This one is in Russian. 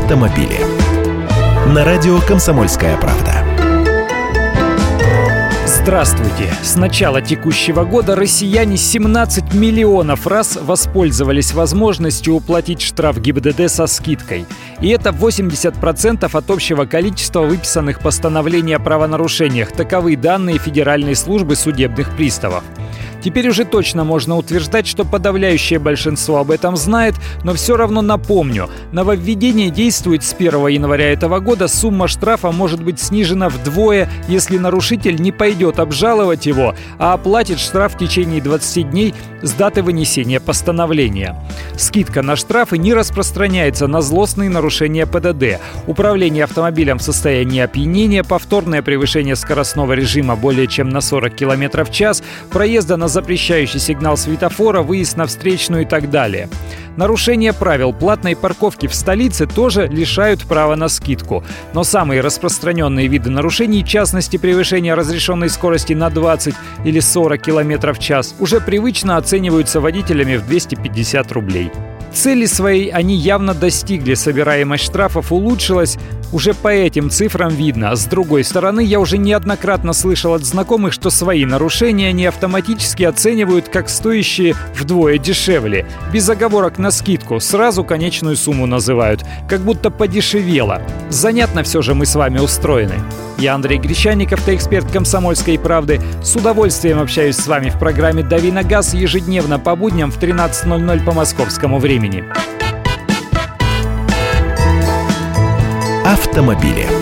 автомобили. На радио «Комсомольская правда». Здравствуйте! С начала текущего года россияне 17 миллионов раз воспользовались возможностью уплатить штраф ГИБДД со скидкой. И это 80% от общего количества выписанных постановлений о правонарушениях. Таковы данные Федеральной службы судебных приставов. Теперь уже точно можно утверждать, что подавляющее большинство об этом знает, но все равно напомню. Нововведение действует с 1 января этого года. Сумма штрафа может быть снижена вдвое, если нарушитель не пойдет обжаловать его, а оплатит штраф в течение 20 дней с даты вынесения постановления. Скидка на штрафы не распространяется на злостные нарушения ПДД. Управление автомобилем в состоянии опьянения, повторное превышение скоростного режима более чем на 40 км в час, проезда на запрещающий сигнал светофора, выезд на встречную и так далее. Нарушение правил платной парковки в столице тоже лишают права на скидку. Но самые распространенные виды нарушений, в частности превышение разрешенной скорости на 20 или 40 км в час, уже привычно оцениваются водителями в 250 рублей. Цели своей они явно достигли, собираемость штрафов улучшилась, уже по этим цифрам видно. С другой стороны, я уже неоднократно слышал от знакомых, что свои нарушения они автоматически оценивают как стоящие вдвое дешевле. Без оговорок на скидку, сразу конечную сумму называют, как будто подешевело. Занятно все же мы с вами устроены. Я Андрей Гречанников, ты эксперт «Комсомольской правды». С удовольствием общаюсь с вами в программе «Дави на газ» ежедневно по будням в 13.00 по московскому времени. Автомобили.